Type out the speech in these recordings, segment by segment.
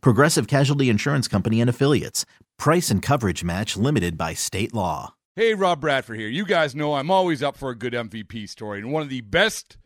Progressive Casualty Insurance Company and Affiliates. Price and coverage match limited by state law. Hey, Rob Bradford here. You guys know I'm always up for a good MVP story, and one of the best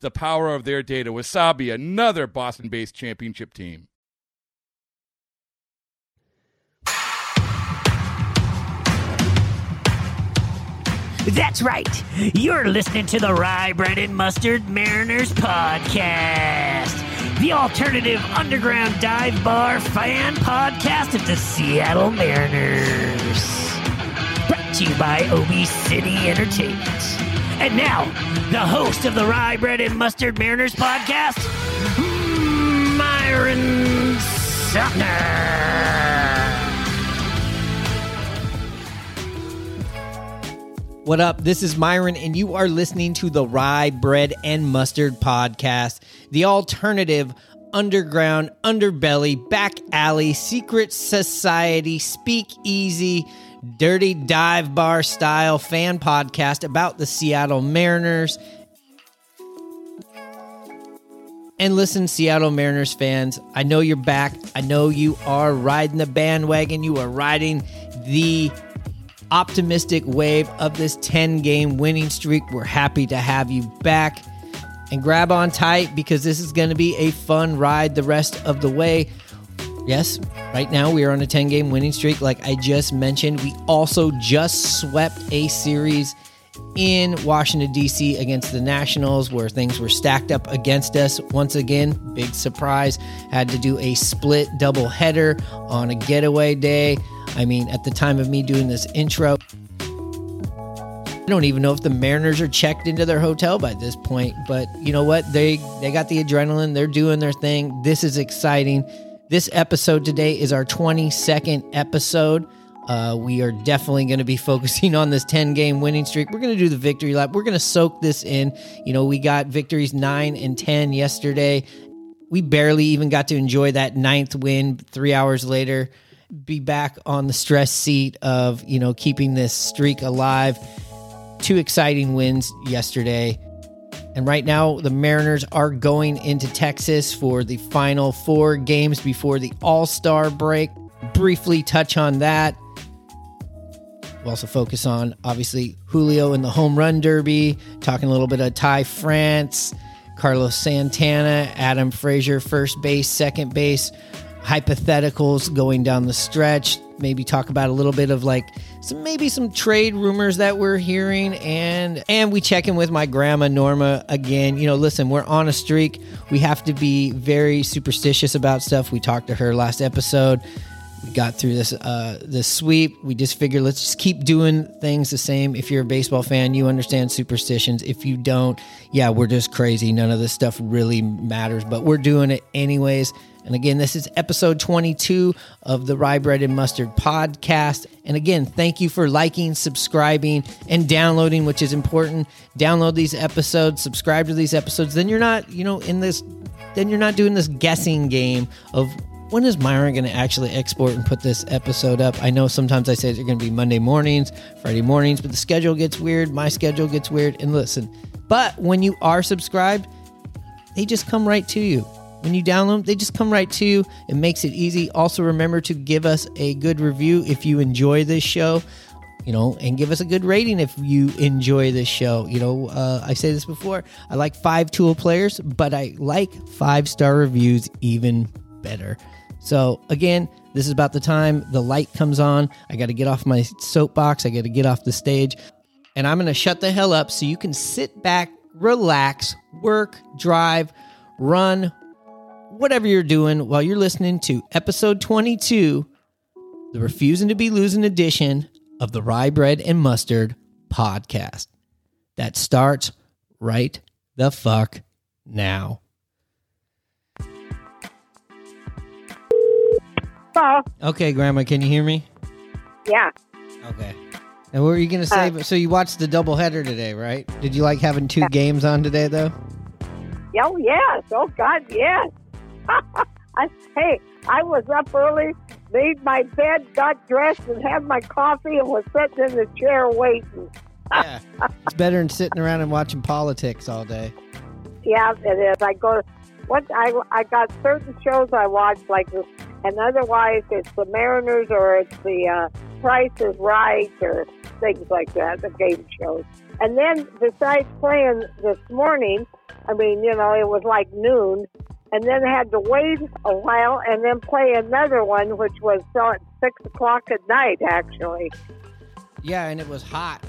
the power of their data. Wasabi, another Boston based championship team. That's right. You're listening to the Rye Bread and Mustard Mariners podcast, the alternative underground dive bar fan podcast of the Seattle Mariners. Brought to you by OB City Entertainment. And now, the host of the Rye Bread and Mustard Mariners podcast, Myron Sumner. What up? This is Myron, and you are listening to the Rye Bread and Mustard Podcast, the alternative underground, underbelly, back alley, secret society, speak easy, dirty dive bar style fan podcast about the Seattle Mariners. And listen, Seattle Mariners fans, I know you're back. I know you are riding the bandwagon. You are riding the optimistic wave of this 10 game winning streak. We're happy to have you back. And grab on tight because this is going to be a fun ride the rest of the way. Yes, right now we are on a 10 game winning streak, like I just mentioned. We also just swept a series in Washington, D.C. against the Nationals where things were stacked up against us. Once again, big surprise. Had to do a split double header on a getaway day. I mean, at the time of me doing this intro, I don't even know if the Mariners are checked into their hotel by this point, but you know what? They they got the adrenaline. They're doing their thing. This is exciting. This episode today is our 22nd episode. Uh, we are definitely going to be focusing on this 10 game winning streak. We're going to do the victory lap. We're going to soak this in. You know, we got victories 9 and 10 yesterday. We barely even got to enjoy that ninth win three hours later. Be back on the stress seat of, you know, keeping this streak alive. Two exciting wins yesterday. And right now, the Mariners are going into Texas for the final four games before the All Star break. Briefly touch on that. We'll also focus on, obviously, Julio in the home run derby, talking a little bit of Ty France, Carlos Santana, Adam Frazier, first base, second base, hypotheticals going down the stretch. Maybe talk about a little bit of like some maybe some trade rumors that we're hearing and and we check in with my grandma Norma again. You know, listen, we're on a streak. We have to be very superstitious about stuff. We talked to her last episode. We got through this uh this sweep. We just figured let's just keep doing things the same. If you're a baseball fan, you understand superstitions. If you don't, yeah, we're just crazy. None of this stuff really matters, but we're doing it anyways. And again, this is episode 22 of the Rye Bread and Mustard podcast. And again, thank you for liking, subscribing, and downloading, which is important. Download these episodes, subscribe to these episodes. Then you're not, you know, in this, then you're not doing this guessing game of when is Myron going to actually export and put this episode up? I know sometimes I say they're going to be Monday mornings, Friday mornings, but the schedule gets weird. My schedule gets weird. And listen, but when you are subscribed, they just come right to you. When you download them, they just come right to you. It makes it easy. Also, remember to give us a good review if you enjoy this show you know, and give us a good rating if you enjoy this show. You know, uh, I say this before. I like five tool players, but I like five star reviews even better. So again, this is about the time the light comes on. I got to get off my soapbox. I got to get off the stage, and I'm going to shut the hell up so you can sit back, relax, work, drive, run, whatever you're doing while you're listening to episode 22, the Refusing to Be Losing edition of the Rye Bread and Mustard podcast. That starts right the fuck now. Hello. Okay, Grandma, can you hear me? Yeah. Okay. And what were you going to say? Uh, so you watched the doubleheader today, right? Did you like having two games on today, though? Oh yes. Oh God, yes. I, hey, I was up early, made my bed, got dressed, and had my coffee, and was sitting in the chair waiting. Yeah. it's better than sitting around and watching politics all day. Yeah, it is. I go. What I I got certain shows I watch like this, and otherwise it's the Mariners or it's the uh, Price is Right or things like that, the game shows. And then besides playing this morning, I mean, you know, it was like noon, and then had to wait a while and then play another one, which was at six o'clock at night, actually. Yeah, and it was hot.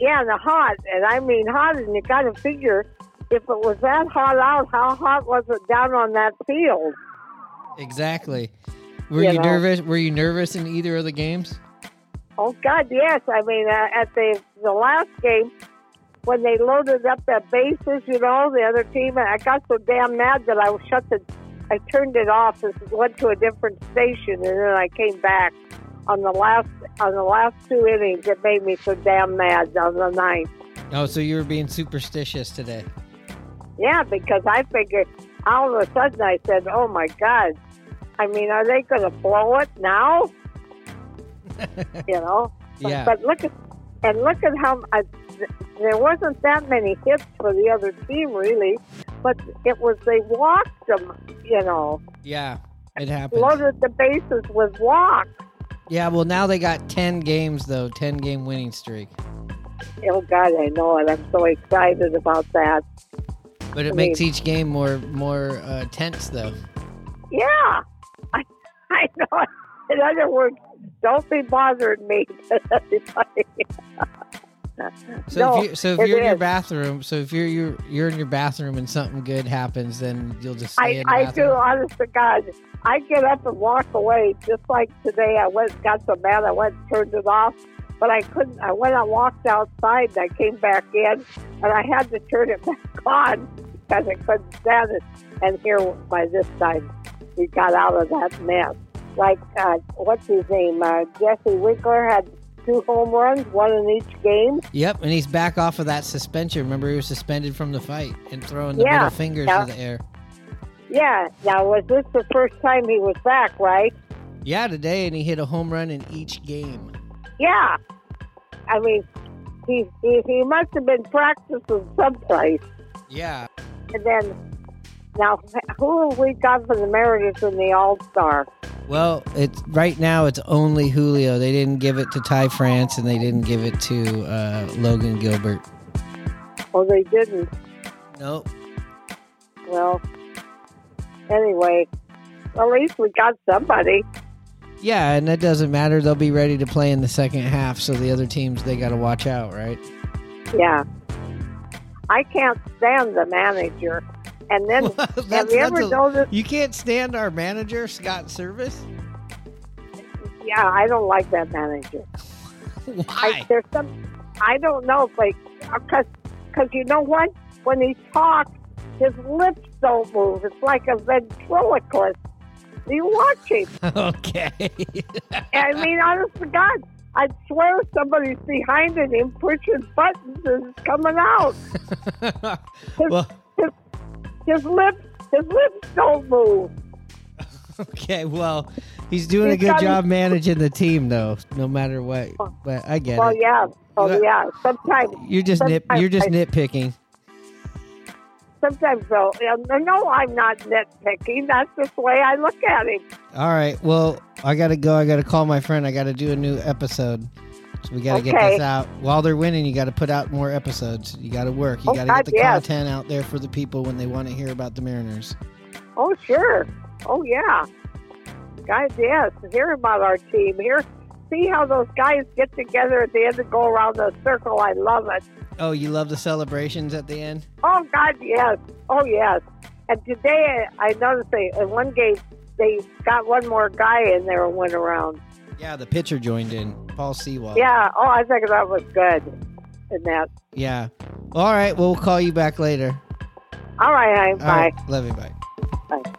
Yeah, and the hot, and I mean hot, and you got to figure if it was that hot out, how hot was it down on that field? Exactly. Were You you, know. nervous? Were you nervous in either of the games? Oh God, yes. I mean, uh, at the the last game when they loaded up the bases, you know, the other team, I got so damn mad that I shut the, I turned it off and went to a different station, and then I came back on the last on the last two innings. It made me so damn mad on the ninth. Oh, so you were being superstitious today. Yeah, because I figured all of a sudden I said, "Oh my God." I mean, are they going to blow it now? you know. But, Yeah. but look at and look at how th- there wasn't that many hits for the other team really, but it was they walked them. You know, Yeah, it happened. loaded the bases with walks. Yeah, well, now they got 10 games, though, 10 game winning streak. Oh God, I know it. I'm so excited about that. But it I makes mean- each game more more uh, tense, though. Yeah, I, I know. In other words, don't be bothering me. So No, if you, so if you're in your bathroom, so if you're you're you're in your bathroom and something good happens, then you'll just stay I, I do, honest to God. I get up and walk away, just like today. I went, got so mad, I went and turned it off, but I couldn't. I went and walked outside, and I came back in, and I had to turn it back on because I couldn't stand it. And here, by this time, we got out of that mess. Like, uh, what's his name? Uh, Jesse Winker had two home runs, one in each game. Yep, and he's back off of that suspension. Remember, he was suspended from the fight and throwing the Yeah, middle fingers yeah. to the air. Yeah. Now, was this the first time he was back? Right? Yeah, today, and he hit a home run in each game. Yeah. I mean, he, he, he must have been practicing someplace. Yeah, And then, now, who have we got for the Mariners in the All Star? Well, it's right now. It's only Julio. They didn't give it to Ty France, and they didn't give it to uh, Logan Gilbert. Oh, they didn't. Nope. Well, anyway, at least we got somebody. Yeah, and that doesn't matter. They'll be ready to play in the second half, so the other teams they got to watch out, right? Yeah. I can't stand the manager. And then, have you ever noticed? You can't stand our manager, Scott Servais. Yeah, I don't like that manager. I, Why? there's some, I don't know like, uh, because cause you know what? When he talks, his lips don't move. It's like a ventriloquist. You watch him. okay. I mean, honest to God, I swear somebody's behind him pushing buttons and it's coming out. well, His, his lips, his lips don't move. Okay, well, he's doing a good job managing the team, though. No matter what, but I get Well, it. yeah. Oh, You- yeah. Sometimes, You're just nip. sometimes You're just I- nitpicking. sometimes though, no, I'm not nitpicking. That's just the way I look at it. All right. Well, I gotta go. I gotta call my friend. I gotta do a new episode. So we gotta get this out while they're winning. You gotta put out more episodes. You gotta work. You Oh, gotta get the yes. content out there for the people when they want to hear about the Mariners. Oh, sure. Oh, yeah. Guys, yes. Hear about our team. Hear, see how those guys get together at the end and go around the circle. I love it. Oh, you love the celebrations at the end? Oh, God, yes. Oh, yes. And today I noticed they, in one game, they got one more guy in there and went around. Yeah, the pitcher joined in, Paul Sewald. Yeah. Oh, I think that was good. In that. Yeah. All right. Well, we'll call you back later. All right, hi, All bye. right. Love you. Bye. Bye.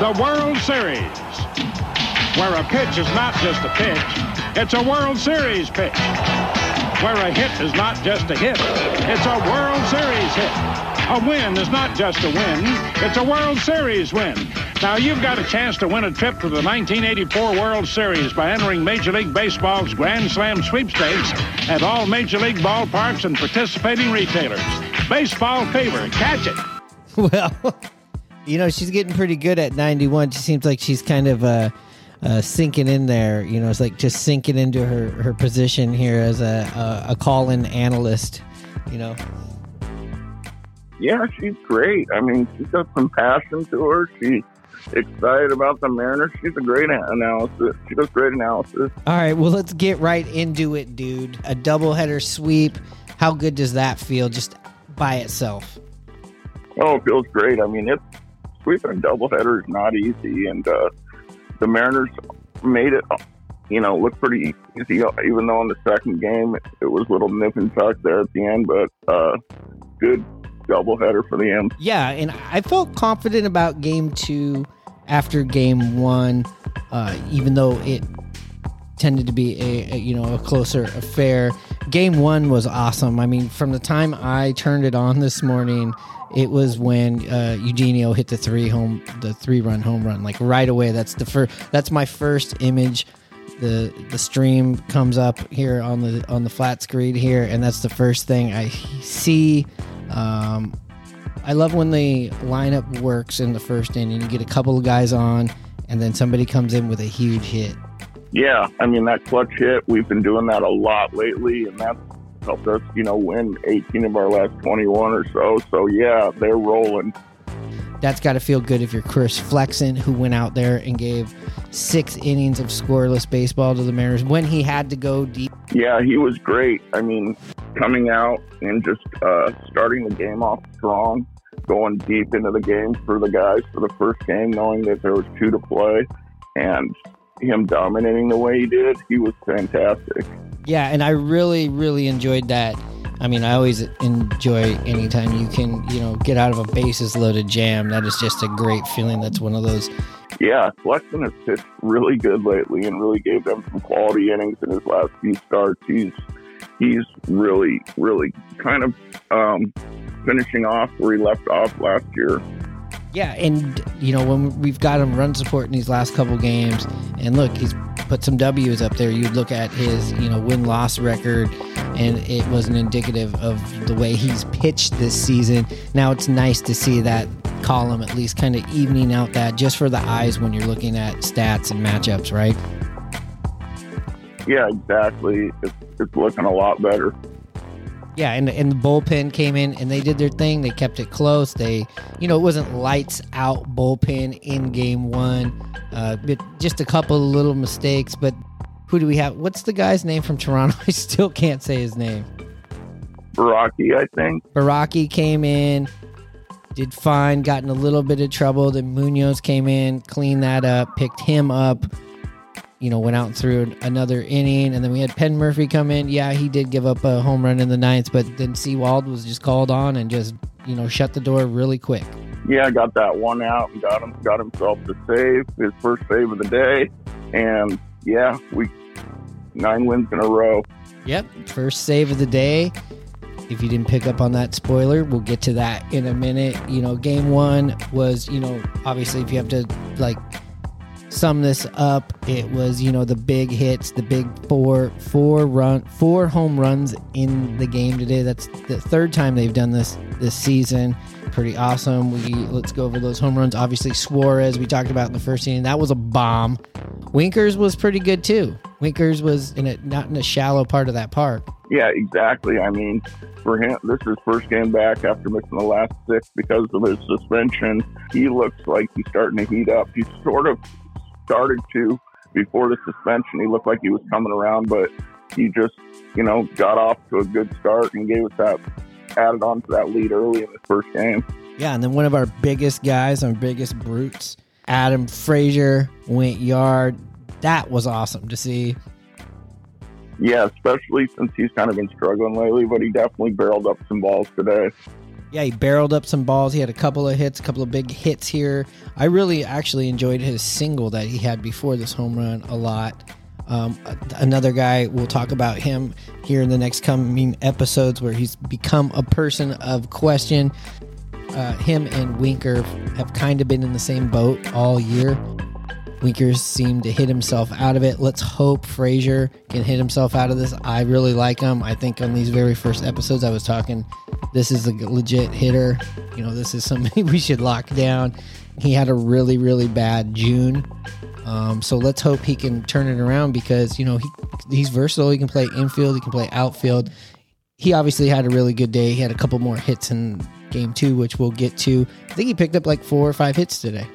the World Series, where a pitch is not just a pitch, it's a World Series pitch. Where a hit is not just a hit, it's a World Series hit. A win is not just a win, it's a World Series win. Now you've got a chance to win a trip to the 1984 World Series by entering Major League Baseball's Grand Slam sweepstakes at all Major League ballparks and participating retailers. Baseball favor, catch it. Well, you know, she's getting pretty good at 91. She seems like she's kind of uh, uh, sinking in there. You know, it's like just sinking into her, her position here as a, a, a call in analyst, you know. Yeah, she's great. I mean, she's got some passion to her. She's excited about the Mariners. She's a great analysis. She does great analysis. All right, well, let's get right into it, dude. A doubleheader sweep. How good does that feel just by itself? Oh, it feels great. I mean, it's sweeping a doubleheader is not easy, and uh, the Mariners made it, you know, look pretty easy. Even though in the second game it, it was a little nip and tuck there at the end, but uh, good doubleheader for the M. Yeah, and I felt confident about game two after game one, uh, even though it tended to be a, a you know a closer affair. Game one was awesome. I mean, from the time I turned it on this morning, it was when uh, Eugenio hit the three home the three run home run like right away. That's the first. That's my first image. The the stream comes up here on the on the flat screen here, and that's the first thing I see. Um, I love when the lineup works in the first inning. You get a couple of guys on, and then somebody comes in with a huge hit. Yeah, I mean that clutch hit. We've been doing that a lot lately, and that's helped us, you know, win 18 of our last 21 or so. So yeah, they're rolling. That's got to feel good if you're Chris Flexen, who went out there and gave six innings of scoreless baseball to the Mariners when he had to go deep. Yeah, he was great. I mean, coming out and just uh, starting the game off strong, going deep into the game for the guys for the first game, knowing that there was two to play, and him dominating the way he did, he was fantastic. Yeah, and I really, really enjoyed that. I mean, I always enjoy anytime you can, you know, get out of a bases loaded jam. That is just a great feeling. That's one of those Yeah, Flexen has pitched really good lately and really gave them some quality innings in his last few starts. He's he's really, really kind of um, finishing off where he left off last year. Yeah, and you know when we've got him run support in these last couple games, and look, he's put some W's up there. You look at his you know win loss record, and it wasn't indicative of the way he's pitched this season. Now it's nice to see that column at least kind of evening out that just for the eyes when you're looking at stats and matchups, right? Yeah, exactly. It's, it's looking a lot better. Yeah, and and the bullpen came in and they did their thing. They kept it close. They, you know, it wasn't lights out bullpen in game one. Uh, just a couple of little mistakes. But who do we have? What's the guy's name from Toronto? I still can't say his name. Borucki, I think. Borucki came in, did fine, got in a little bit of trouble. Then Munoz came in, cleaned that up, picked him up. You know, went out and threw another inning, and then we had Penn Murphy come in. Yeah, he did give up a home run in the ninth, but then Sewald was just called on and just you know shut the door really quick. Yeah, got that one out and got him got himself the save, his first save of the day, and yeah, we nine wins in a row. Yep, first save of the day. if you didn't pick up on that spoiler, we'll get to that in a minute. You know, game one was, you know, obviously if you have to like sum this up, it was, you know, the big hits, the big four four run four home runs in the game today. That's the third time they've done this this season. Pretty awesome. We let's go over those home runs. Obviously Suarez, we talked about in the first inning. That was a bomb. Winkers was pretty good too. Winkers was in a not in a shallow part of that park. Yeah, exactly. I mean, for him, this is first game back after missing the last six because of his suspension. He looks like he's starting to heat up. He's sort of started to before the suspension. He looked like he was coming around, but he just, you know, got off to a good start and gave us that, added on to that lead early in the first game. Yeah, and then one of our biggest guys, our biggest brutes, Adam Frazier, went yard. That was awesome to see. Yeah, especially since he's kind of been struggling lately, but he definitely barreled up some balls today. Yeah, he barreled up some balls. He had a couple of hits, a couple of big hits here. I really actually enjoyed his single that he had before this home run a lot. Um, another guy, we'll talk about him here in the next coming episodes where he's become a person of question. Uh, him and Winker have kind of been in the same boat all year. Winkers seemed to hit himself out of it. Let's hope Frazier can hit himself out of this. I really like him. I think on these very first episodes, I was talking, this is a legit hitter. You know, this is somebody we should lock down. He had a really, really bad June. Um, so let's hope he can turn it around because, you know, he, he's versatile. He can play infield, he can play outfield. He obviously had a really good day. He had a couple more hits in game two, which we'll get to. I think he picked up like four or five hits today.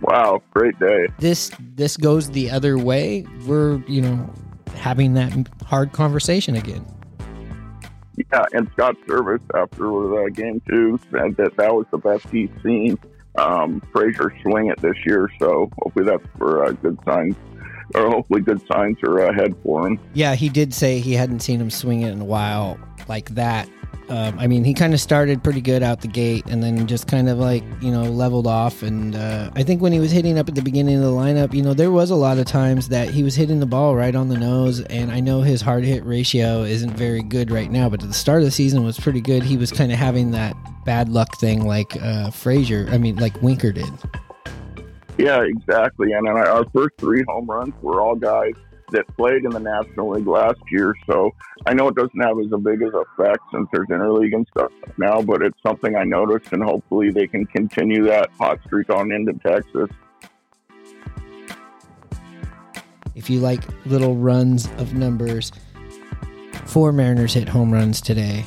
Wow, great day. This this goes the other way. We're you know having that hard conversation again. Yeah, and Scott Servais after the game two said that that was the best he's seen um, Frazier swing it this year. So hopefully that's for uh, good signs, or hopefully good signs are ahead for him. Yeah, he did say he hadn't seen him swing it in a while like that. Um, I mean, he kind of started pretty good out the gate and then just kind of like, you know, leveled off. And uh, I think when he was hitting up at the beginning of the lineup, you know, there was a lot of times that he was hitting the ball right on the nose. And I know his hard hit ratio isn't very good right now, but at the start of the season was pretty good. He was kind of having that bad luck thing like uh, Frazier, I mean, like Winker did. Yeah, exactly. And our first three home runs were all guys that played in the National League last year. So I know it doesn't have as big as effect since there's interleague and stuff now, but it's something I noticed, and hopefully they can continue that hot streak on into Texas. If you like little runs of numbers, four Mariners hit home runs today,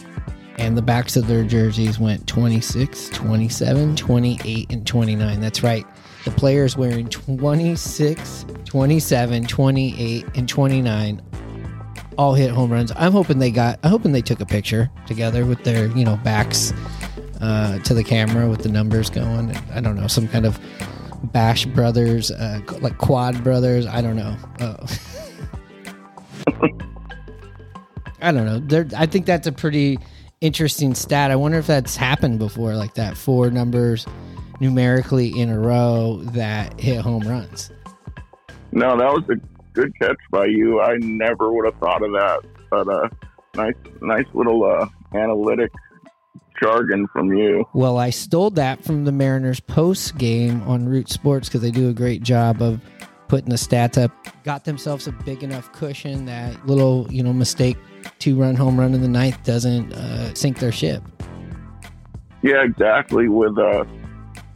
and the backs of their jerseys went 26, 27, 28, and 29. That's right. The players wearing 26, 27, 28, and 29 all hit home runs. I'm hoping they got. I'm hoping they took a picture together with their you know backs uh, to the camera with the numbers going. I don't know some kind of Bash Brothers, uh, like Quad Brothers. I don't know. Uh, I don't know. There, I think that's a pretty interesting stat. I wonder if that's happened before, like that. Four numbers numerically in a row that hit home runs. No, that was a good catch by you. I never would have thought of that, but uh, nice, nice little uh, analytic jargon from you. Well, I stole that from the Mariners post game on Root Sports because they do a great job of putting the stats up. Got themselves a big enough cushion that little, you know, mistake two run home run in the ninth doesn't uh, sink their ship. Yeah, exactly. With uh,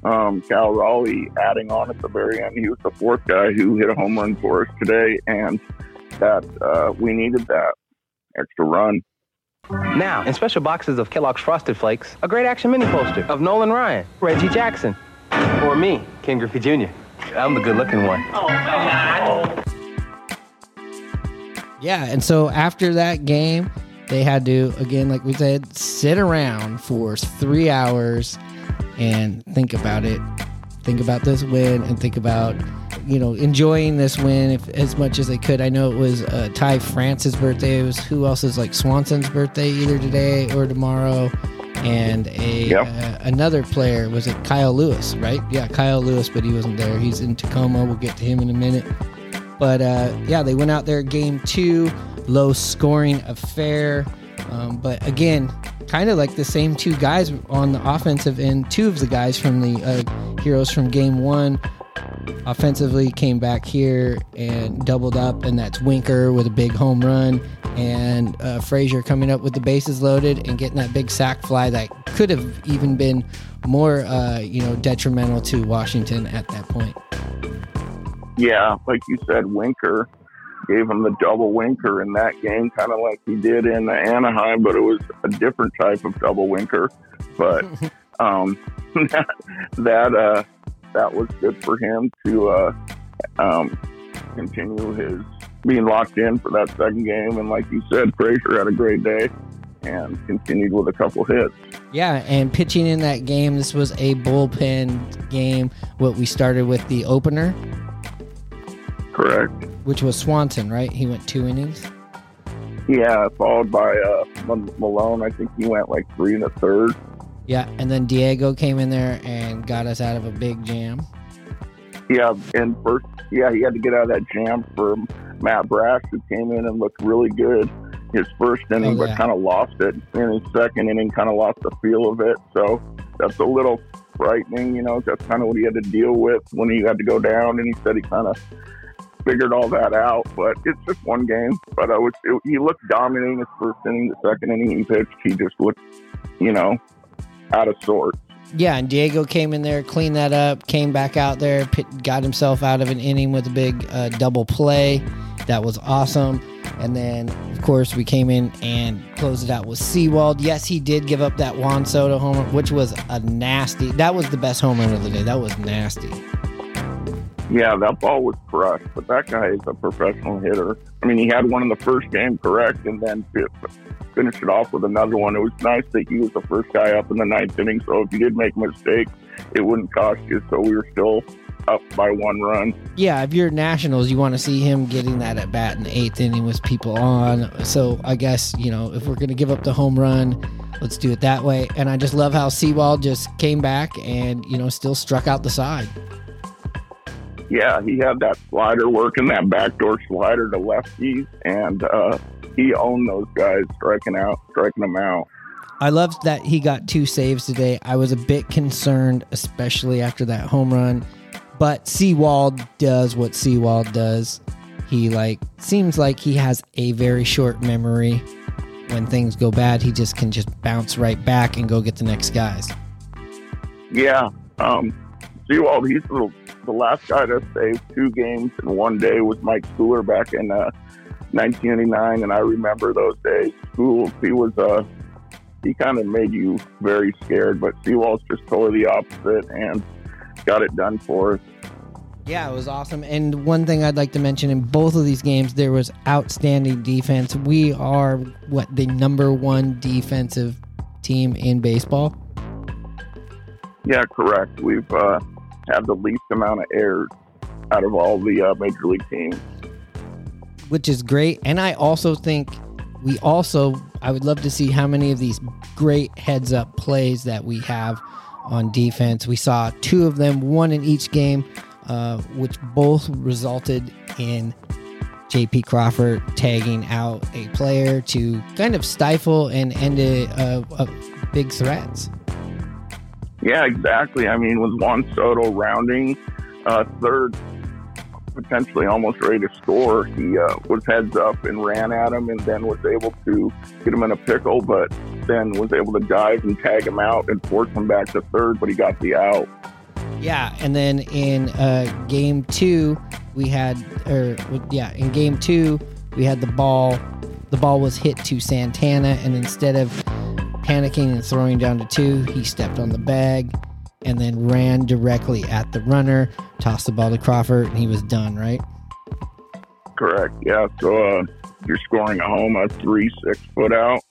um, Cal Raleigh adding on at the very end. He was the fourth guy who hit a home run for us today, and that uh, we needed that extra run. Now, in special boxes of Kellogg's Frosted Flakes, a great action mini poster of Nolan Ryan, Reggie Jackson, or me, Ken Griffey Jr. I'm the good looking one. Oh, man. Yeah, and so after that game, they had to, again, like we said, sit around for three hours and think about it. Think about this win and think about, you know, enjoying this win if, as much as they could. I know it was uh, Ty France's birthday. It was who else is like Swanson's birthday either today or tomorrow. And a Yep. uh, another player was it Kyle Lewis, right? Yeah, Kyle Lewis, but he wasn't there. He's in Tacoma. We'll get to him in a minute. But uh, yeah, they went out there game two, low scoring affair. Um, but again, kind of like the same two guys on the offensive end. Two of the guys from the uh, heroes from game one offensively came back here and doubled up, and that's Winker with a big home run, and uh, Frazier coming up with the bases loaded and getting that big sac fly that could have even been more, uh, you know, detrimental to Washington at that point. Yeah, like you said, Winker gave him the double winker in that game, kind of like he did in Anaheim, but it was a different type of double winker. But um, that that, uh, that was good for him to uh, um, continue his being locked in for that second game. And like you said, Frazier had a great day and continued with a couple hits. Yeah, and pitching in that game, this was a bullpen game. What we started with the opener, correct? Which was Swanson, right? He went two innings. Yeah, followed by uh, Malone. I think he went like three and a third. Yeah, and then Diego came in there and got us out of a big jam. Yeah, and first, yeah, he had to get out of that jam for Matt Brash, who came in and looked really good his first inning, oh, yeah. but kind of lost it in his second inning, kind of lost the feel of it. So that's a little frightening. You know, that's kind of what he had to deal with when he had to go down. And he said he kind of figured all that out. But it's just one game. But I was, it, he looked dominating his first inning. The second inning he pitched, he just looked, you know, out of sorts. Yeah, and Diego came in there, cleaned that up, came back out there, got himself out of an inning with a big uh, double play. That was awesome. And then, of course, we came in and closed it out with Sewald. Yes, he did give up that Juan Soto homer, which was a nasty. That was the best home run of the day. That was nasty. Yeah, that ball was crushed, but that guy is a professional hitter. I mean, he had one in the first game, correct, and then finished it off with another one. It was nice that he was the first guy up in the ninth inning, so if you did make a mistake, it wouldn't cost you. So we were still up by one run. Yeah, if you're Nationals, you want to see him getting that at bat in the eighth inning with people on. So I guess, you know, if we're going to give up the home run, let's do it that way. And I just love how Sewald just came back and, you know, still struck out the side. Yeah, he had that slider working, that backdoor slider to lefties, and uh, he owned those guys, striking out, striking them out. I loved that he got two saves today. I was a bit concerned, especially after that home run but Sewald does what Sewald does. He like seems like he has a very short memory. When things go bad, he just can just bounce right back and go get the next guys. Yeah, um, Sewald. He's the, the last guy to save two games in one day was Mike Schooler back in uh, 1989, and I remember those days. School, he was uh, he kind of made you very scared, but Sewald's just totally the opposite, and got it done for us. Yeah, it was awesome. And one thing I'd like to mention in both of these games, there was outstanding defense. We are what the number one defensive team in baseball. Yeah, correct. We've uh, had the least amount of errors out of all the uh, major league teams, which is great. And I also think we also I would love to see how many of these great heads up plays that we have on defense. We saw two of them, one in each game, uh, which both resulted in JP Crawford tagging out a player to kind of stifle and end a, a, a big threats. Yeah, exactly. I mean, with Juan Soto rounding uh, third, potentially almost ready to score, he uh, was heads up and ran at him, and then was able to get him in a pickle. But then was able to dive and tag him out and force him back to third, but he got the out. Yeah, and then in uh, game two, we had, or yeah, in game two, we had the ball. The ball was hit to Santana, and instead of panicking and throwing down to two, he stepped on the bag and then ran directly at the runner, tossed the ball to Crawford, and he was done, right? Correct. Yeah. So uh, you're scoring a home a three six foot out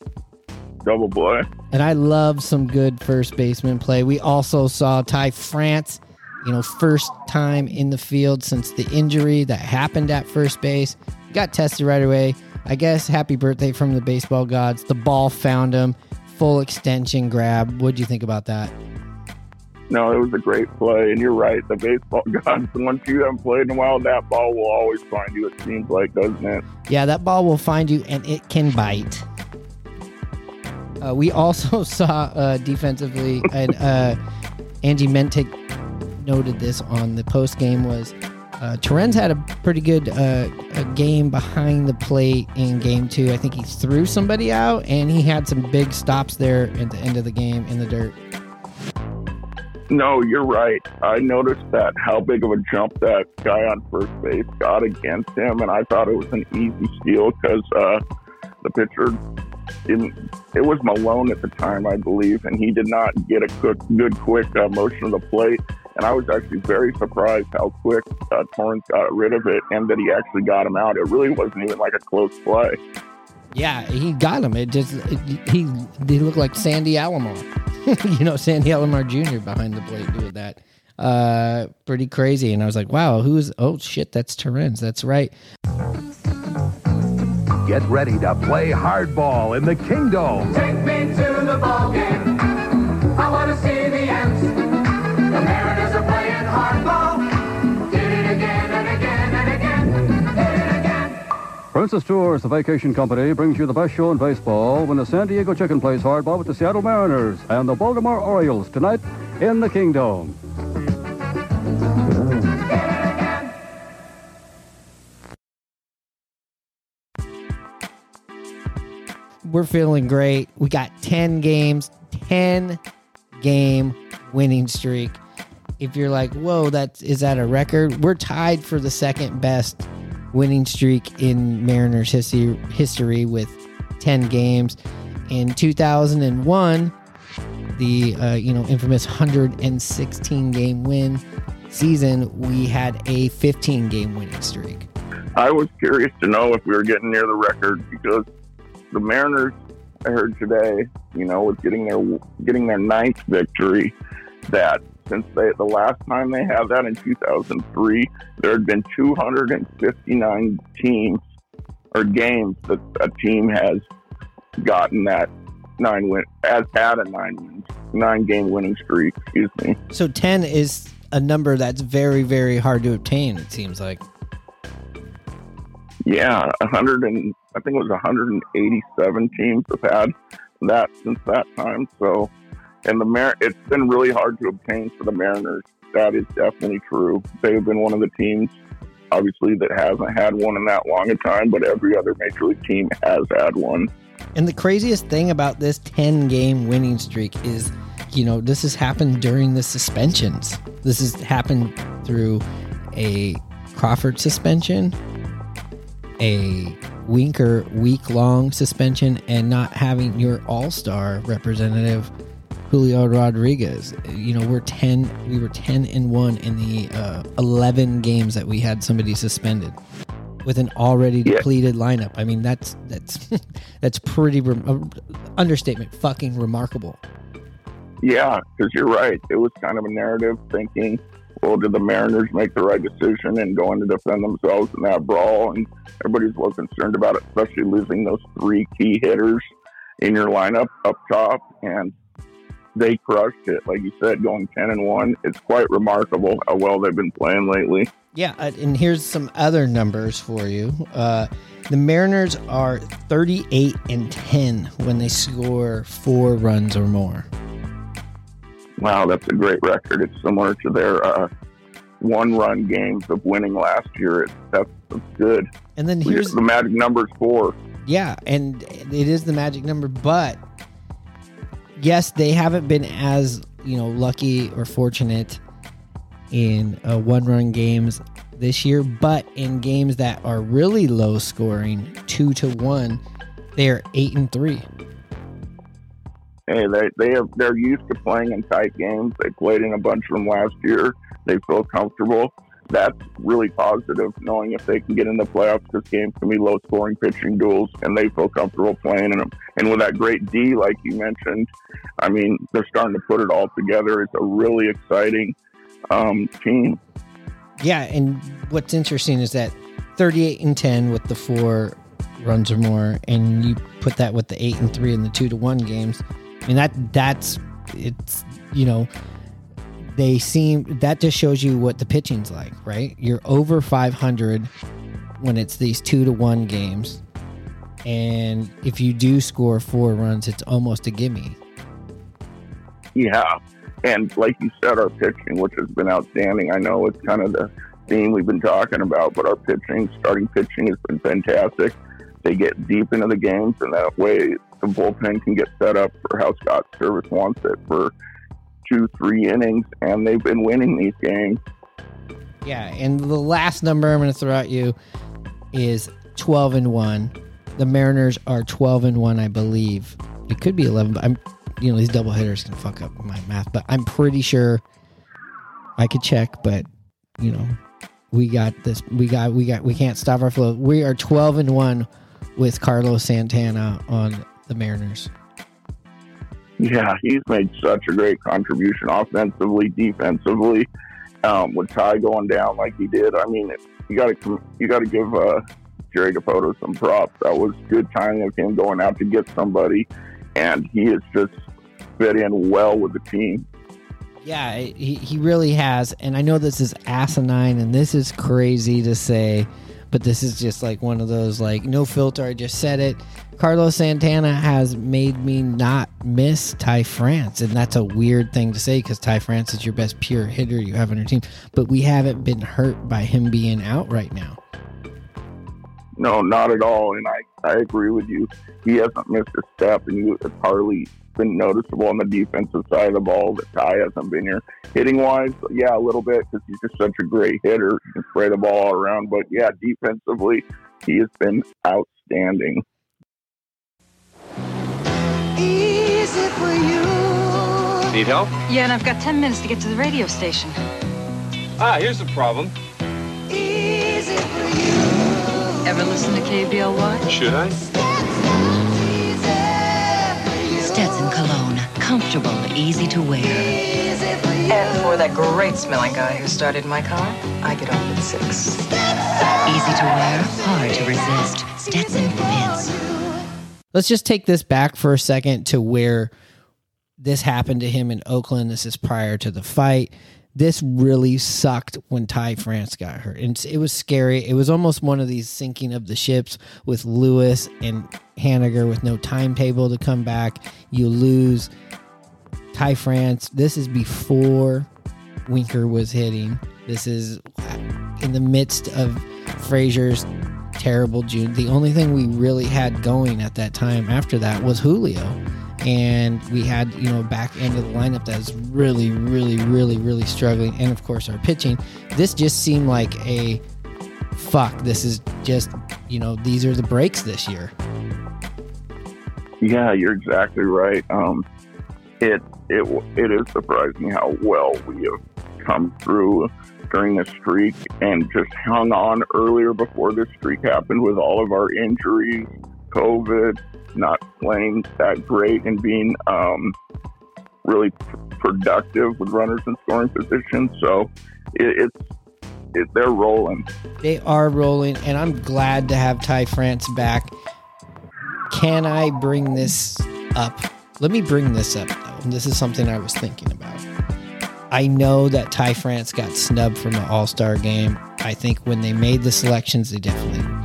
double play. And I love some good first baseman play. We also saw Ty France, you know, first time in the field since the injury that happened at first base. Got tested right away. I guess happy birthday from the baseball gods. The ball found him. Full extension grab. What'd you think about that? No, it was a great play, and you're right. The baseball gods, once you haven't played in a while, that ball will always find you. It seems like, doesn't it? Yeah, that ball will find you, and it can bite. Uh, we also saw uh, defensively, and uh, Angie Mentink noted this on the post game was uh, had a pretty good uh, a game behind the plate in game two. I think he threw somebody out, and he had some big stops there at the end of the game in the dirt. No, you're right. I noticed that how big of a jump that guy on first base got against him, and I thought it was an easy steal because uh, the pitcher didn't. It was Malone at the time, I believe, and he did not get a good, good quick uh, motion of the plate. And I was actually very surprised how quick uh, Torrens got rid of it and that he actually got him out. It really wasn't even like a close play. Yeah, he got him. It just it, he he looked like Sandy Alomar. you know, Sandy Alomar Jr. behind the plate doing that. Uh, pretty crazy. And I was like, wow, who's? Oh shit, that's Torrens. That's right. Get ready to play hardball in the Kingdom. Take me to Princess Tours, the vacation company, brings you the best show in baseball when the San Diego Chicken plays hardball with the Seattle Mariners and the Baltimore Orioles tonight in the Kingdom. We're feeling great. We got 10 games, 10 game winning streak. If you're like, whoa, that is that a record? We're tied for the second best winning streak in Mariners history, history with 10 games. In 2001, the uh, you know infamous 116 game win season, we had a 15 game winning streak. I was curious to know if we were getting near the record because the Mariners, I heard today, you know, was getting their getting their ninth victory. That since they the last time they had that in 2003, there had been 259 teams or games that a team has gotten that nine win as had a nine win nine game winning streak. Excuse me. So 10 is a number that's very very hard to obtain. It seems like. Yeah, 100 and I think it was 187 teams have had that since that time. So, and the Mar- it's been really hard to obtain for the Mariners. That is definitely true. They've been one of the teams, obviously, that hasn't had one in that long a time, but every other major league team has had one. And the craziest thing about this 10 game winning streak is, you know, this has happened during the suspensions. This has happened through a Crawford suspension, a Winker week long suspension, and not having your all star representative, Julio Rodriguez. You know, we're 10, we were 10 and 1 in the uh, 11 games that we had somebody suspended with an already Yeah. depleted lineup. I mean, that's that's that's pretty uh, understatement. Fucking remarkable. Yeah, because you're right. It was kind of a narrative thinking, well, did the Mariners make the right decision and going to defend themselves in that brawl? And everybody's well concerned about it, especially losing those three key hitters in your lineup up top. And they crushed it. Like you said, going 10 and 1. It's quite remarkable how well they've been playing lately. Yeah, uh, and here's some other numbers for you. Uh, the Mariners are 38 and 10 when they score four runs or more. Wow, that's a great record. It's similar to their uh, one run games of winning last year. It's, that's, that's good. And then here's the magic number four. Yeah, and it is the magic number, but yes, they haven't been as, you know, lucky or fortunate in uh, one-run games this year, but in games that are really low scoring, 2 to 1, they're 8 and 3. Hey, they they have they're used to playing in tight games. They played in a bunch of them last year. They feel comfortable. That's really positive, knowing if they can get in the playoffs, because games can be low scoring pitching duels, and they feel comfortable playing in them. And with that great D, like you mentioned, I mean, they're starting to put it all together. It's a really exciting um, team. Yeah, and what's interesting is that 38 and 10 with the four runs or more, and you put that with the 8 and 3 and the 2 to 1 games. I mean, that that's it's, you know, they seem that just shows you what the pitching's like, right? You're over 500 when it's these 2 to 1 games. And if you do score four runs, it's almost a gimme. Yeah. And like you said, our pitching, which has been outstanding. I know it's kind of the theme we've been talking about, but our pitching, starting pitching, has been fantastic. They get deep into the games, and that way the bullpen can get set up for how Scott Servais wants it for two, three innings, and they've been winning these games. Yeah, and the last number I'm going to throw at you is 12 and 1. The Mariners are 12 and 1, I believe. It could be 11, but I'm you know, these double-headers can fuck up my math, but I'm pretty sure I could check, but you know, we got this we got we got we can't stop our flow. We are 12 and 1 with Carlos Santana on the Mariners. Yeah, he's made such a great contribution offensively, defensively. Um, with Ty going down like he did, I mean, you got to you got to give uh, Jerry Dipoto some props. That was good timing of him going out to get somebody, and he has just fit in well with the team. Yeah, he, he really has. And I know this is asinine and this is crazy to say, but this is just like one of those like no filter. I just said it. Carlos Santana has made me not miss Ty France, and that's a weird thing to say because Ty France is your best pure hitter you have on your team. But we haven't been hurt by him being out right now. No, not at all. And I, I agree with you. He hasn't missed a step, and you, it's hardly been noticeable on the defensive side of the ball that Ty hasn't been here. Hitting wise, yeah, a little bit because he's just such a great hitter. He can spray the ball all around. But yeah, defensively, he has been outstanding. Easy for you. Need help? Yeah, and I've got 10 minutes to get to the radio station. Ah, here's the problem. Easy for you. Ever listen to KBLY? Should I? Stetson Cologne. Comfortable, easy to wear. And for that great smelling guy who started my car, I get off at 6. Easy to wear, hard to resist. Stetson fits. Let's just take this back for a second to where this happened to him in Oakland. This is prior to the fight. This really sucked when Ty France got hurt. And it was scary. It was almost one of these sinking of the ships with Lewis and Haniger with no timetable to come back. You lose Ty France. This is before Winker was hitting. This is in the midst of Frazier's terrible June. The only thing we really had going at that time after that was Julio. And we had, you know, back end of the lineup that was really, really, really, really struggling. And of course, our pitching. This just seemed like a fuck. This is just, you know, these are the breaks this year. Yeah, you're exactly right. Um, it it it is surprising how well we have come through during the streak and just hung on earlier before this streak happened with all of our injuries, COVID, not playing that great, and being um, really pr- productive with runners in scoring position. So it, it's it, they're rolling. They are rolling, and I'm glad to have Ty France back. Can I bring this up? Let me bring this up, though. This is something I was thinking about. I know that Ty France got snubbed from the All Star game. I think when they made the selections, they definitely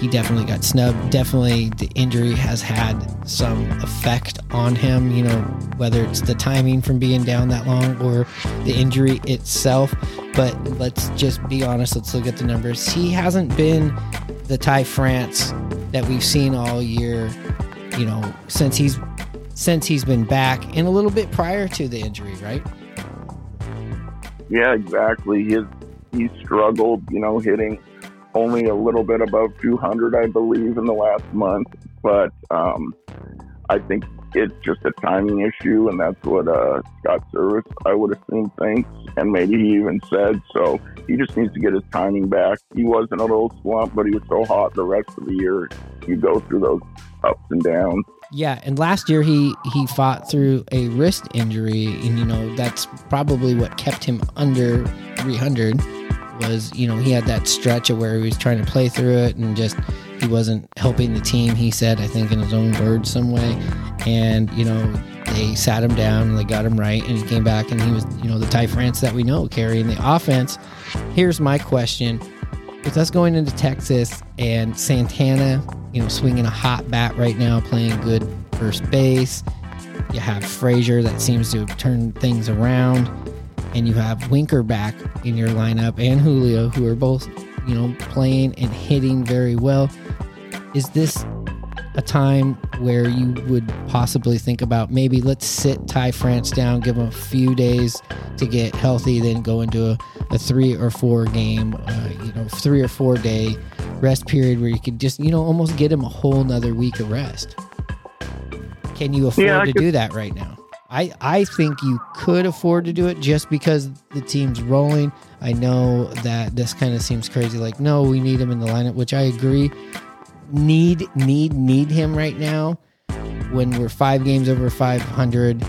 he definitely got snubbed. Definitely, the injury has had some effect on him. You know, whether it's the timing from being down that long or the injury itself. But let's just be honest. Let's look at the numbers. He hasn't been the Ty France that we've seen all year. You know, since he's since he's been back, and a little bit prior to the injury, right? Yeah, exactly. He's he struggled, you know, hitting only a little bit above 200, I believe, in the last month. But um, I think it's just a timing issue, and that's what uh, Scott Servais, I would assume, thinks. And maybe he even said so. He just needs to get his timing back. He was in a little slump, but he was so hot the rest of the year. You go through those ups and downs. Yeah, and last year he he fought through a wrist injury, and you know that's probably what kept him under 300. Was you know he had that stretch of where he was trying to play through it, and just he wasn't helping the team. He said, I think in his own words, some way, and you know they sat him down and they got him right, and he came back and he was you know the Ty France that we know carrying the offense. Here's my question: with us going into Texas and Santana, you know, swinging a hot bat right now, playing good first base. You have Frazier that seems to have turned things around, and you have Winker back in your lineup and Julio, who are both, you know, playing and hitting very well. Is this a time where you would possibly think about maybe let's sit Ty France down, give him a few days to get healthy, then go into a, a three or four game, uh, you know, three or four day rest period where you could just, you know, almost get him a whole nother week of rest. Can you afford Yeah, to could- do that right now? I, I think you could afford to do it just because the team's rolling. I know that this kind of seems crazy. Like, no, we need him in the lineup, which I agree. Need, need, need him right now when we're five games over 500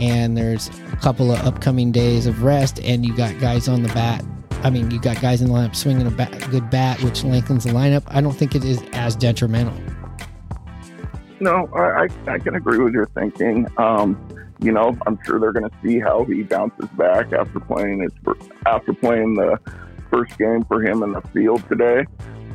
and there's a couple of upcoming days of rest and you got guys on the bat. I mean, you got guys in the lineup swinging a bat, good bat, which lengthens the lineup. I don't think it is as detrimental. No, I, I, can agree with your thinking. Um, you know, I'm sure they're going to see how he bounces back after playing his after playing the first game for him in the field today.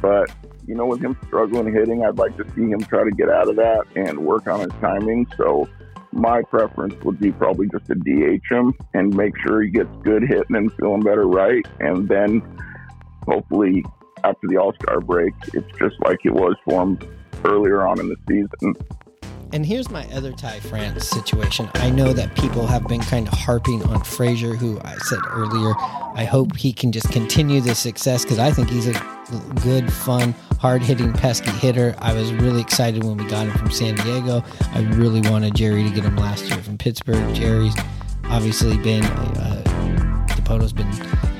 But you know, with him struggling hitting, I'd like to see him try to get out of that and work on his timing. So my preference would be probably just to DH him and make sure he gets good hitting and feeling better right, and then hopefully after the All Star break, it's just like it was for him earlier on in the season. And here's my other Ty France situation. I know that people have been kind of harping on Frazier, who I said earlier. I hope he can just continue this success because I think he's a good, fun, hard hitting, pesky hitter. I was really excited when we got him from San Diego. I really wanted Jerry to get him last year from Pittsburgh. Jerry's obviously been, uh, Dipoto's been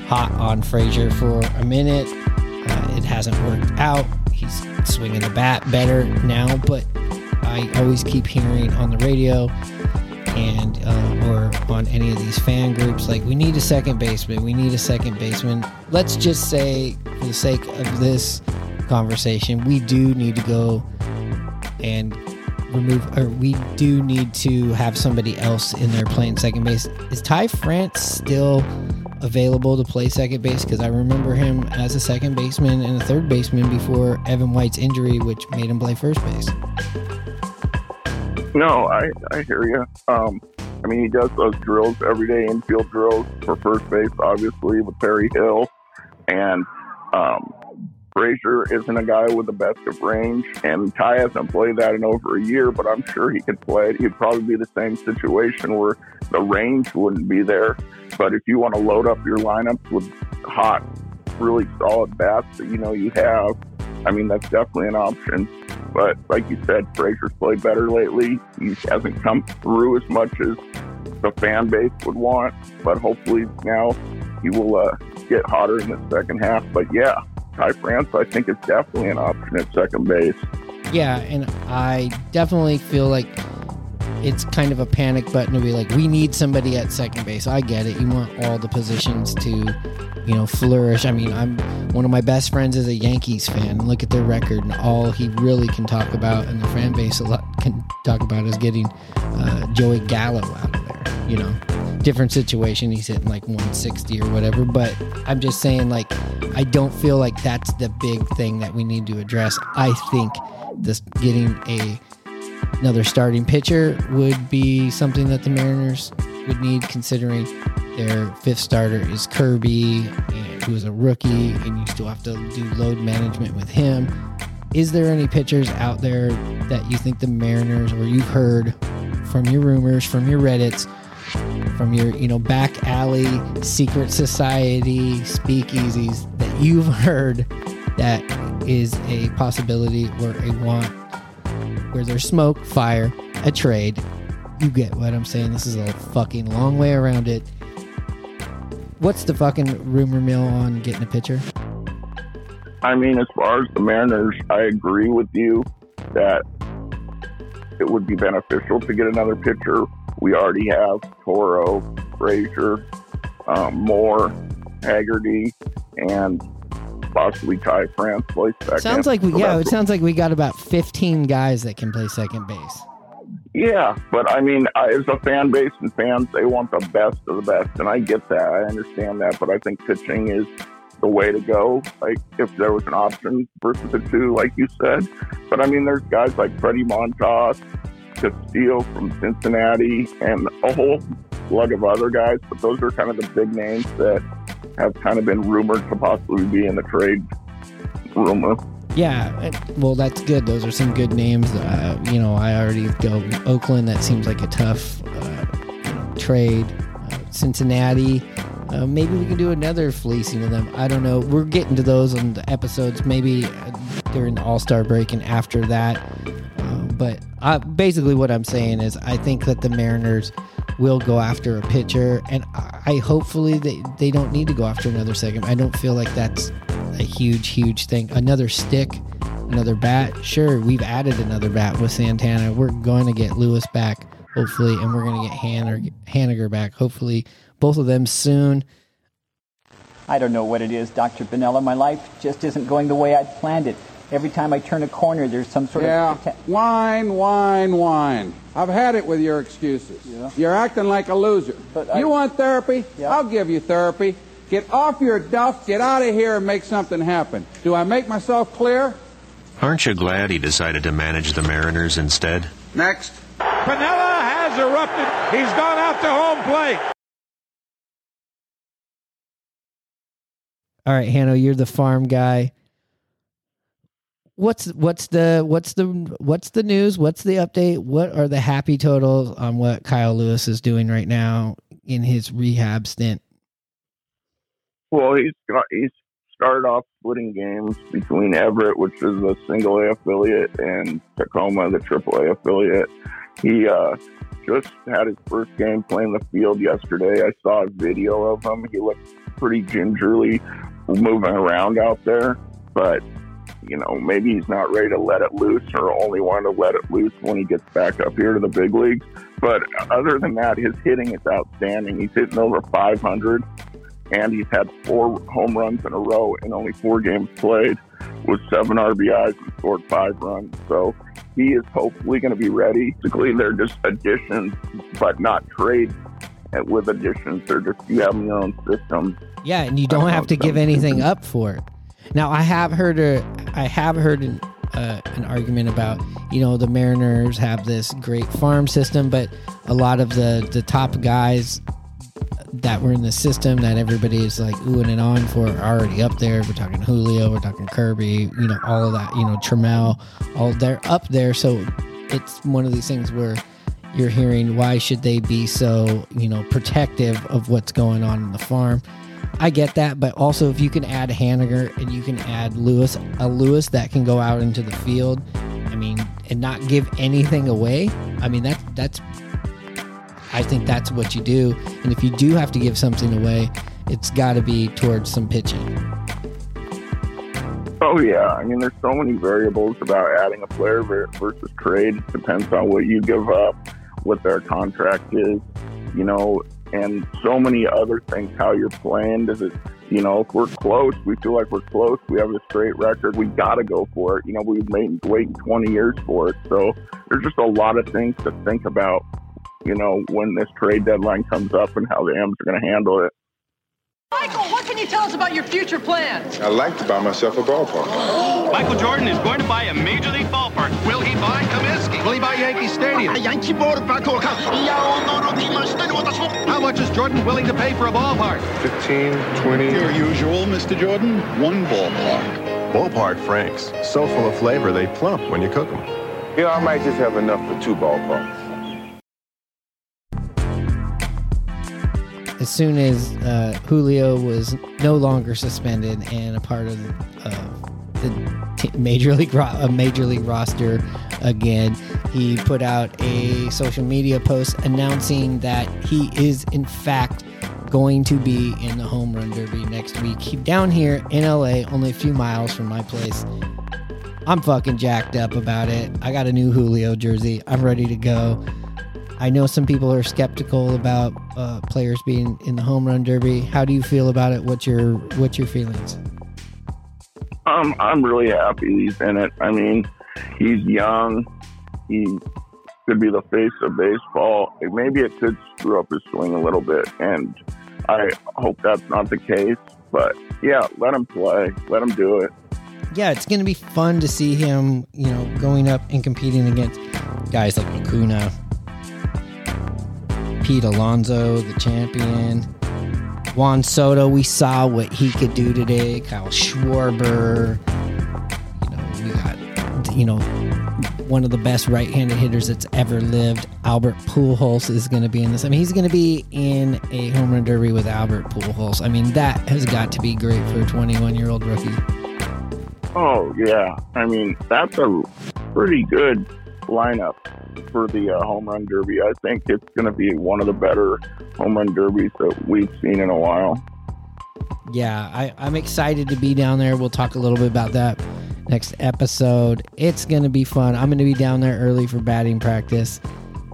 hot on Frazier for a minute. Uh, it hasn't worked out. He's swinging the bat better now, but I always keep hearing on the radio and uh, or on any of these fan groups like we need a second baseman we need a second baseman let's just say for the sake of this conversation we do need to go and remove or we do need to have somebody else in there playing second base. Is ty france still available to play second base because i remember him as a second baseman and a third baseman before evan white's injury which made him play first base No, I, I hear you. Um, I mean, he does those drills every day, infield drills for first base, obviously, with Perry Hill. And um, Frazier isn't a guy with the best of range, and Ty hasn't played that in over a year, but I'm sure he could play it. He'd probably be the same situation where the range wouldn't be there. But if you want to load up your lineups with hot, really solid bats that you know you have, I mean, that's definitely an option. But like you said, Frazier's played better lately. He hasn't come through as much as the fan base would want. But hopefully now he will uh, get hotter in the second half. But yeah, Ty France, I think is definitely an option at second base. Yeah, and I definitely feel like it's kind of a panic button to be like, we need somebody at second base. I get it. You want all the positions to, you know, flourish. I mean, I'm one of my best friends is a Yankees fan. Look at their record, and all he really can talk about, and the fan base a lot can talk about is getting uh, Joey Gallo out of there. You know, different situation. He's hitting like 160 or whatever. But I'm just saying, like, I don't feel like that's the big thing that we need to address. I think this getting a another starting pitcher would be something that the Mariners would need, considering their fifth starter is Kirby, who is a rookie, and you still have to do load management with him. Is there any pitchers out there that you think the Mariners, or you've heard from your rumors, from your Reddits, from your you know back alley secret society speakeasies that you've heard that is a possibility or a want where there's smoke, fire, a trade. You get what I'm saying. This is a fucking long way around it. What's the fucking rumor mill on getting a pitcher? I mean, as far as the Mariners, I agree with you that it would be beneficial to get another pitcher. We already have Toro, Frazier, um, Moore, Haggerty, and possibly Ty France play second. Sounds like we So yeah, it sounds like we got about 15 guys that can play second base. Yeah, but I mean, as a fan base and fans, they want the best of the best, and I get that. I understand that, but I think pitching is the way to go. Like if there was an option versus the two, like you said. But I mean, there's guys like Freddie Montas, Castillo from Cincinnati, and a whole slug of other guys. But those are kind of the big names that have kind of been rumored to possibly be in the trade rumor. Yeah, well, that's good. Those are some good names. Uh, you know, I already go Oakland. That seems like a tough uh, trade. Uh, Cincinnati. Uh, maybe we can do another fleecing of them. I don't know. We're getting to those on the episodes. Maybe uh, during the All Star break and after that. But uh, basically, what I'm saying is, I think that the Mariners will go after a pitcher, and I, I hopefully they they don't need to go after another second. I don't feel like that's a huge, huge thing. Another stick, another bat. Sure, we've added another bat with Santana. We're going to get Lewis back, hopefully, and we're going to get Haniger, Haniger back, hopefully, both of them soon. I don't know what it is, Dr. Piniella. My life just isn't going the way I'd planned it. Every time I turn a corner, there's some sort Yeah, of. wine, wine. whine. I've had it with your excuses. You're acting like a loser. But you want therapy? I'll give you therapy. Get off your duff, get out of here, and make something happen. Do I make myself clear? Aren't you glad he decided to manage the Mariners instead? Next. Piniella has erupted. He's gone out to home plate. All right, Hanno, you're the farm guy. What's what's the what's the what's the news? What's the update? What are the happy totals on what Kyle Lewis is doing right now in his rehab stint? Well, he's got he's started off splitting games between Everett, which is a single A affiliate, and Tacoma, the triple A affiliate. He uh, just had his first game playing the field yesterday. I saw a video of him. He looked pretty gingerly moving around out there, but you know, maybe he's not ready to let it loose or only want to let it loose when he gets back up here to the big leagues. But other than that, his hitting is outstanding. He's hitting over 500 and he's had four home runs in a row in only four games played with seven RBIs and scored five runs. So he is hopefully going to be ready. Basically, they're just additions, but not trades. And with additions, they're just you have your own system. Yeah, and you don't have to give anything up for it. Now, I have heard a, I have heard an, uh, an argument about you know the Mariners have this great farm system, but a lot of the the top guys that were in the system that everybody is like oohing and on for are already up there. We're talking Julio, we're talking Kirby, you know, all of that, you know, Trammell, all they're up there. So it's one of these things where you're hearing why should they be so, you know, protective of what's going on in the farm. I get that, but also if you can add Haniger and you can add Lewis, a Lewis that can go out into the field, I mean, and not give anything away. I mean, that that's I think that's what you do. And if you do have to give something away, it's got to be towards some pitching. Oh yeah, I mean, there's so many variables about adding a player versus trade. It depends on what you give up, what their contract is, you know, and so many other things. How you're playing? Does it, you know, if we're close, we feel like we're close. We have a straight record. We got to go for it. You know, we've been waiting 20 years for it. So there's just a lot of things to think about. You know, when this trade deadline comes up and how the M's are going to handle it. Michael, what can you tell us about your future plans? I'd like to buy myself a ballpark. Michael Jordan is going to buy a major league ballpark. Will he buy Comiskey? Will he buy Yankee Stadium? Ah, How much is Jordan willing to pay for a ballpark? 15, 20. Your usual, Mr. Jordan. One ballpark. Ballpark Franks. So full of flavor, they plump when you cook them. You know, I might just have enough for two ballparks. As soon as uh, Julio was no longer suspended and a part of uh, the t- major league ro- a major league roster again, he put out a social media post announcing that he is in fact going to be in the home run derby next week. He, down here in LA, only a few miles from my place. I'm fucking jacked up about it. I got a new Julio jersey. I'm ready to go. I know some people are skeptical about uh, players being in the home run derby. How do you feel about it? What's your what's your feelings? Um, I'm really happy he's in it. I mean, he's young. He could be the face of baseball. Maybe it could screw up his swing a little bit, and I hope that's not the case. But yeah, let him play. Let him do it. Yeah, it's going to be fun to see him, you know, going up and competing against guys like Acuna, Pete Alonso, the champion, Juan Soto. We saw what he could do today. Kyle Schwarber. You know, we got, you know, one of the best right-handed hitters that's ever lived. Albert Pujols is going to be in this. I mean, he's going to be in a home run derby with Albert Pujols. I mean, that has got to be great for a 21-year-old rookie. Oh yeah, I mean that's a pretty good lineup for the uh, home run derby. I think it's going to be one of the better home run derbies that we've seen in a while. Yeah, I, I'm excited to be down there. We'll talk a little bit about that next episode. It's going to be fun. I'm going to be down there early for batting practice.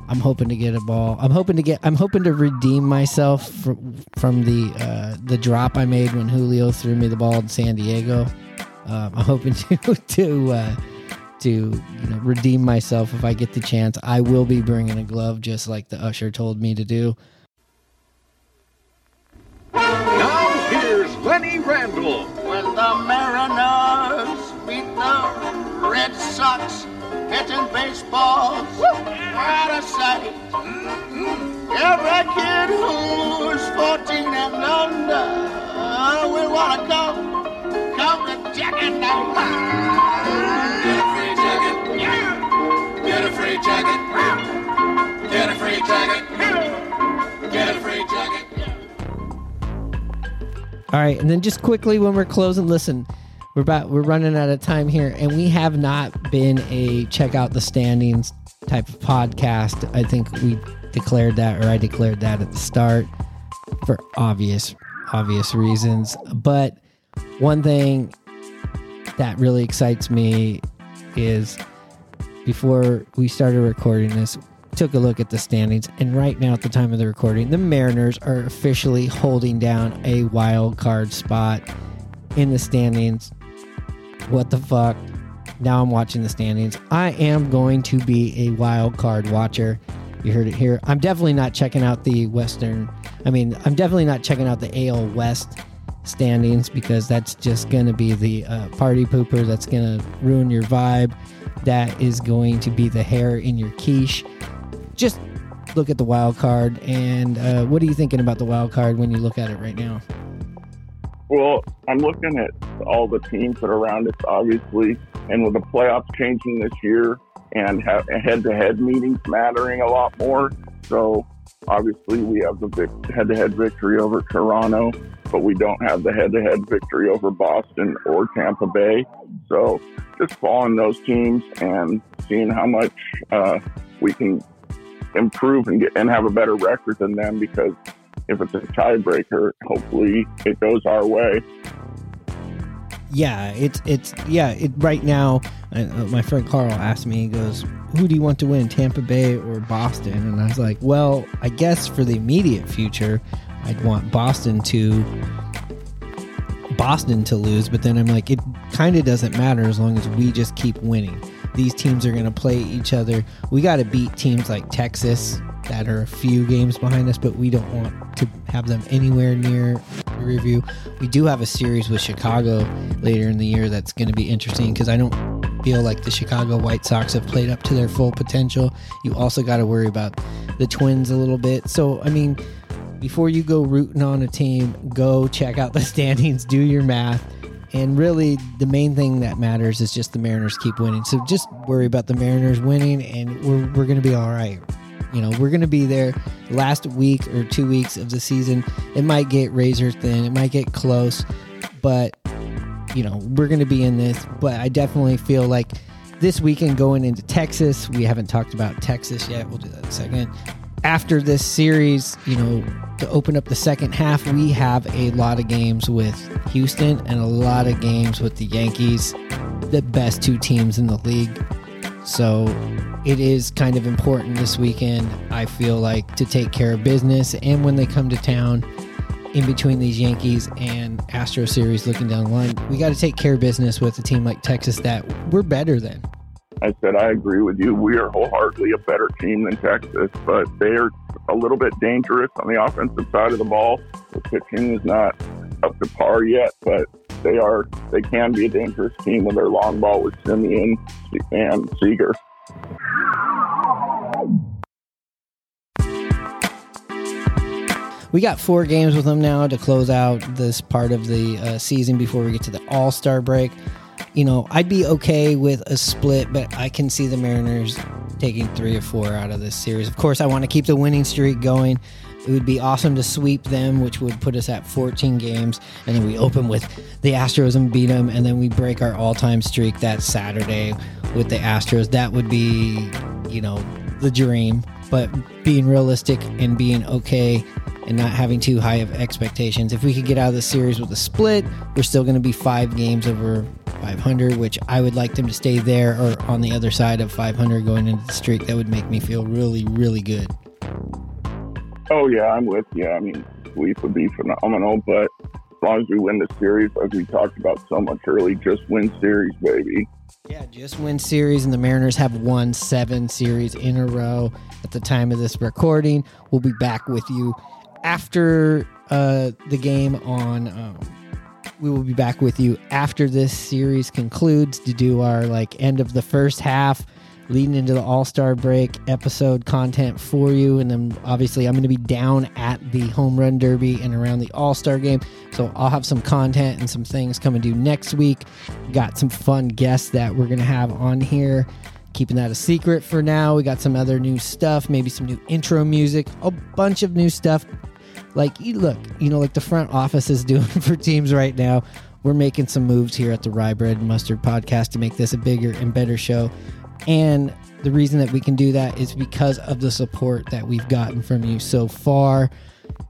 I'm hoping to get a ball. I'm hoping to get. I'm hoping to redeem myself from, from the uh, the drop I made when Julio threw me the ball in San Diego. Um, I'm hoping to to uh, to you know redeem myself if I get the chance. I will be bringing a glove, just like the usher told me to do. Now here's Lenny Randle. When the Mariners beat the Red Sox, hitting baseballs, what a sight. Mm-hmm. Every kid who's 14 and under will want to come, come to Jack and Get All right, and then just quickly when we're closing, listen, we're about we're running out of time here, and we have not been a check out the standings type of podcast. I think we declared that, or I declared that at the start for obvious obvious reasons. But one thing that really excites me is before we started recording this, took a look at the standings, and right now, at the time of the recording, the Mariners are officially holding down a wild card spot in the standings. What the fuck? Now I'm watching the standings. I am going to be a wild card watcher. You heard it here. I'm definitely not checking out the Western. I mean, I'm definitely not checking out the AL West standings because that's just going to be the uh, party pooper. That's going to ruin your vibe. That is going to be the hair in your quiche. Just look at the wild card. And uh, what are you thinking about the wild card when you look at it right now? Well, I'm looking at all the teams that are around us, obviously, and with the playoffs changing this year and head-to-head meetings mattering a lot more. So obviously, we have the head-to-head victory over Toronto, but we don't have the head-to-head victory over Boston or Tampa Bay. So just following those teams and seeing how much uh, we can improve and get and have a better record than them because if it's a tiebreaker, hopefully it goes our way. Yeah, it's it's yeah. It right now. Uh, my friend Carl asked me. He goes, "Who do you want to win, Tampa Bay or Boston?" And I was like, "Well, I guess for the immediate future, I'd want Boston to Boston to lose." But then I'm like, it kind of doesn't matter as long as we just keep winning. These teams are going to play each other. We got to beat teams like Texas that are a few games behind us, but we don't want to have them anywhere near review. We do have a series with Chicago later in the year that's going to be interesting because I don't feel like the Chicago White Sox have played up to their full potential. You also got to worry about the Twins a little bit. So, I mean, before you go rooting on a team, go check out the standings, do your math. And really, the main thing that matters is just the Mariners keep winning. So just worry about the Mariners winning, and we're, we're going to be all right. You know, we're going to be there last week or two weeks of the season. It might get razor thin, it might get close, but, you know, we're going to be in this. But I definitely feel like this weekend going into Texas, we haven't talked about Texas yet. We'll do that in a second. After this series, you know, to open up the second half, we have a lot of games with Houston and a lot of games with the Yankees, the best two teams in the league. So it is kind of important this weekend, I feel like, to take care of business. And when they come to town, in between these Yankees and Astro series looking down the line, we got to take care of business with a team like Texas that we're better than. I said, I agree with you. We are wholeheartedly a better team than Texas, but they're a little bit dangerous on the offensive side of the ball. The pitching is not up to par yet, but they are they can be a dangerous team with their long ball with Semien and Seager. We got four games with them now to close out this part of the uh, season before we get to the All Star break. You know, I'd be okay with a split, but I can see the Mariners taking three or four out of this series. Of course, I want to keep the winning streak going. It would be awesome to sweep them, which would put us at 14 games. And then we open with the Astros and beat them. And then we break our all time streak that Saturday with the Astros. That would be, you know, the dream. But being realistic and being okay and not having too high of expectations. If we could get out of the series with a split, we're still going to be five games over 500, which I would like them to stay there or on the other side of 500 going into the streak. That would make me feel really, really good. Oh yeah, I'm with you. I mean, sweep would be phenomenal, but as long as we win the series, as we talked about so much early, just win series, baby. Yeah, just win series, and the Mariners have won seven series in a row at the time of this recording. We'll be back with you after uh, the game on. Um, we will be back with you after this series concludes to do our like end of the first half leading into the All Star break episode content for you. And then obviously, I'm going to be down at the Home Run Derby and around the All Star game. So I'll have some content and some things coming to next week. Got some fun guests that we're going to have on here. Keeping that a secret for now. We got some other new stuff, maybe some new intro music, a bunch of new stuff. Like, you look, you know, like the front office is doing for teams right now. We're making some moves here at the Rye Bread and Mustard podcast to make this a bigger and better show. And the reason that we can do that is because of the support that we've gotten from you so far.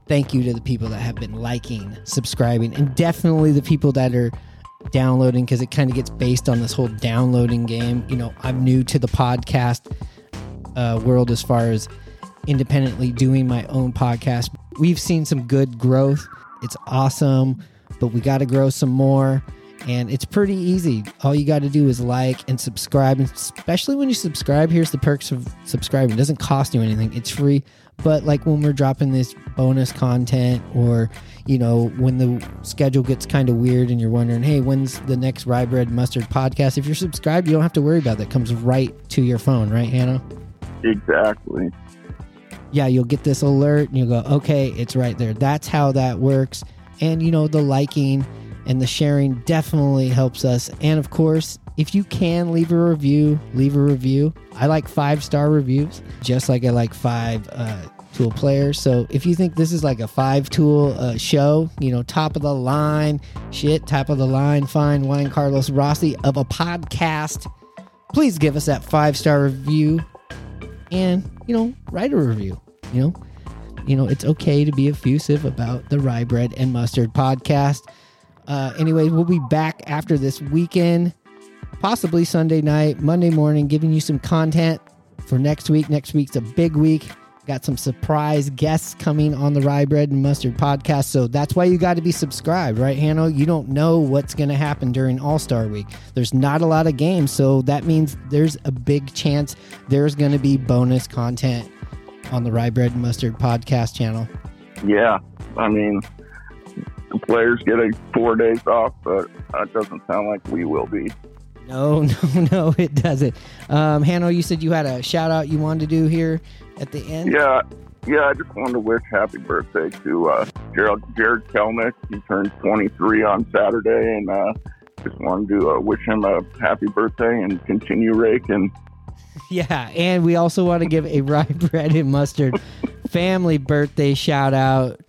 Thank you to the people that have been liking, subscribing, and definitely the people that are downloading because it kind of gets based on this whole downloading game. You know, I'm new to the podcast uh, world as far as independently doing my own podcast. We've seen some good growth. It's awesome, but we got to grow some more and it's pretty easy. All you got to do is like and subscribe, and especially when you subscribe, here's the perks of subscribing. It doesn't cost you anything. It's free. But like when we're dropping this bonus content or you know, when the schedule gets kind of weird and you're wondering, hey, when's the next Rye Bread Mustard podcast? If you're subscribed, you don't have to worry about that. It comes right to your phone, right, Hanno? Exactly. Yeah, you'll get this alert and you'll go, okay, it's right there. That's how that works. And you know, the liking and the sharing definitely helps us. And of course, if you can leave a review, leave a review. I like five star reviews, just like I like five uh, tool players. So if you think this is like a five tool uh, show, you know, top of the line, shit, top of the line, fine wine, Carlos Rossi of a podcast, please give us that five star review and, you know, write a review, you know. You know, it's okay to be effusive about the Rye Bread and Mustard podcast. Uh, anyway, we'll be back after this weekend, possibly Sunday night, Monday morning, giving you some content for next week. Next week's a big week. Got some surprise guests coming on the Rye Bread and Mustard podcast. So that's why you got to be subscribed, right, Hanno? You don't know what's going to happen during All Star Week. There's not a lot of games. So that means there's a big chance there's going to be bonus content on the Rye Bread and Mustard podcast channel. Yeah. I mean, the players get a four days off, but that doesn't sound like we will be. No, no, no, it doesn't. Um, Hanno, you said you had a shout out you wanted to do here at the end. Yeah, yeah. I just wanted to wish happy birthday to uh, Gerald Jarred Kelenic. He turned 23 on Saturday, and uh, just wanted to uh, wish him a happy birthday and continue raking. Yeah, and we also want to give a rye bread and mustard family birthday shout out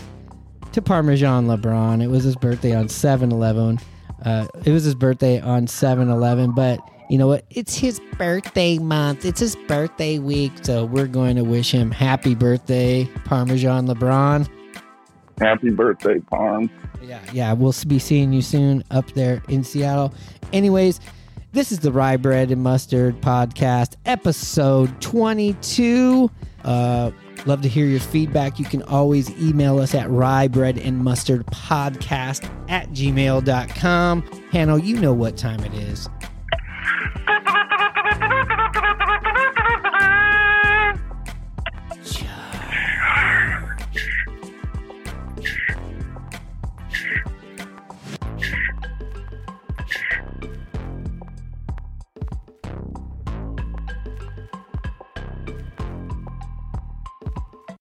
to Parmesan LeBron. It was his birthday on 7 11. Uh, it was his birthday on 7 11, but you know what? It's his birthday month. It's his birthday week. So we're going to wish him happy birthday, Parmesan LeBron. Happy birthday, Parm. Yeah, yeah. We'll be seeing you soon up there in Seattle. Anyways, this is the Rye Bread and Mustard Podcast, episode 22. Uh, Love to hear your feedback. You can always email us at rye bread and mustard podcast at gmail.com. Hanno, you know what time it is.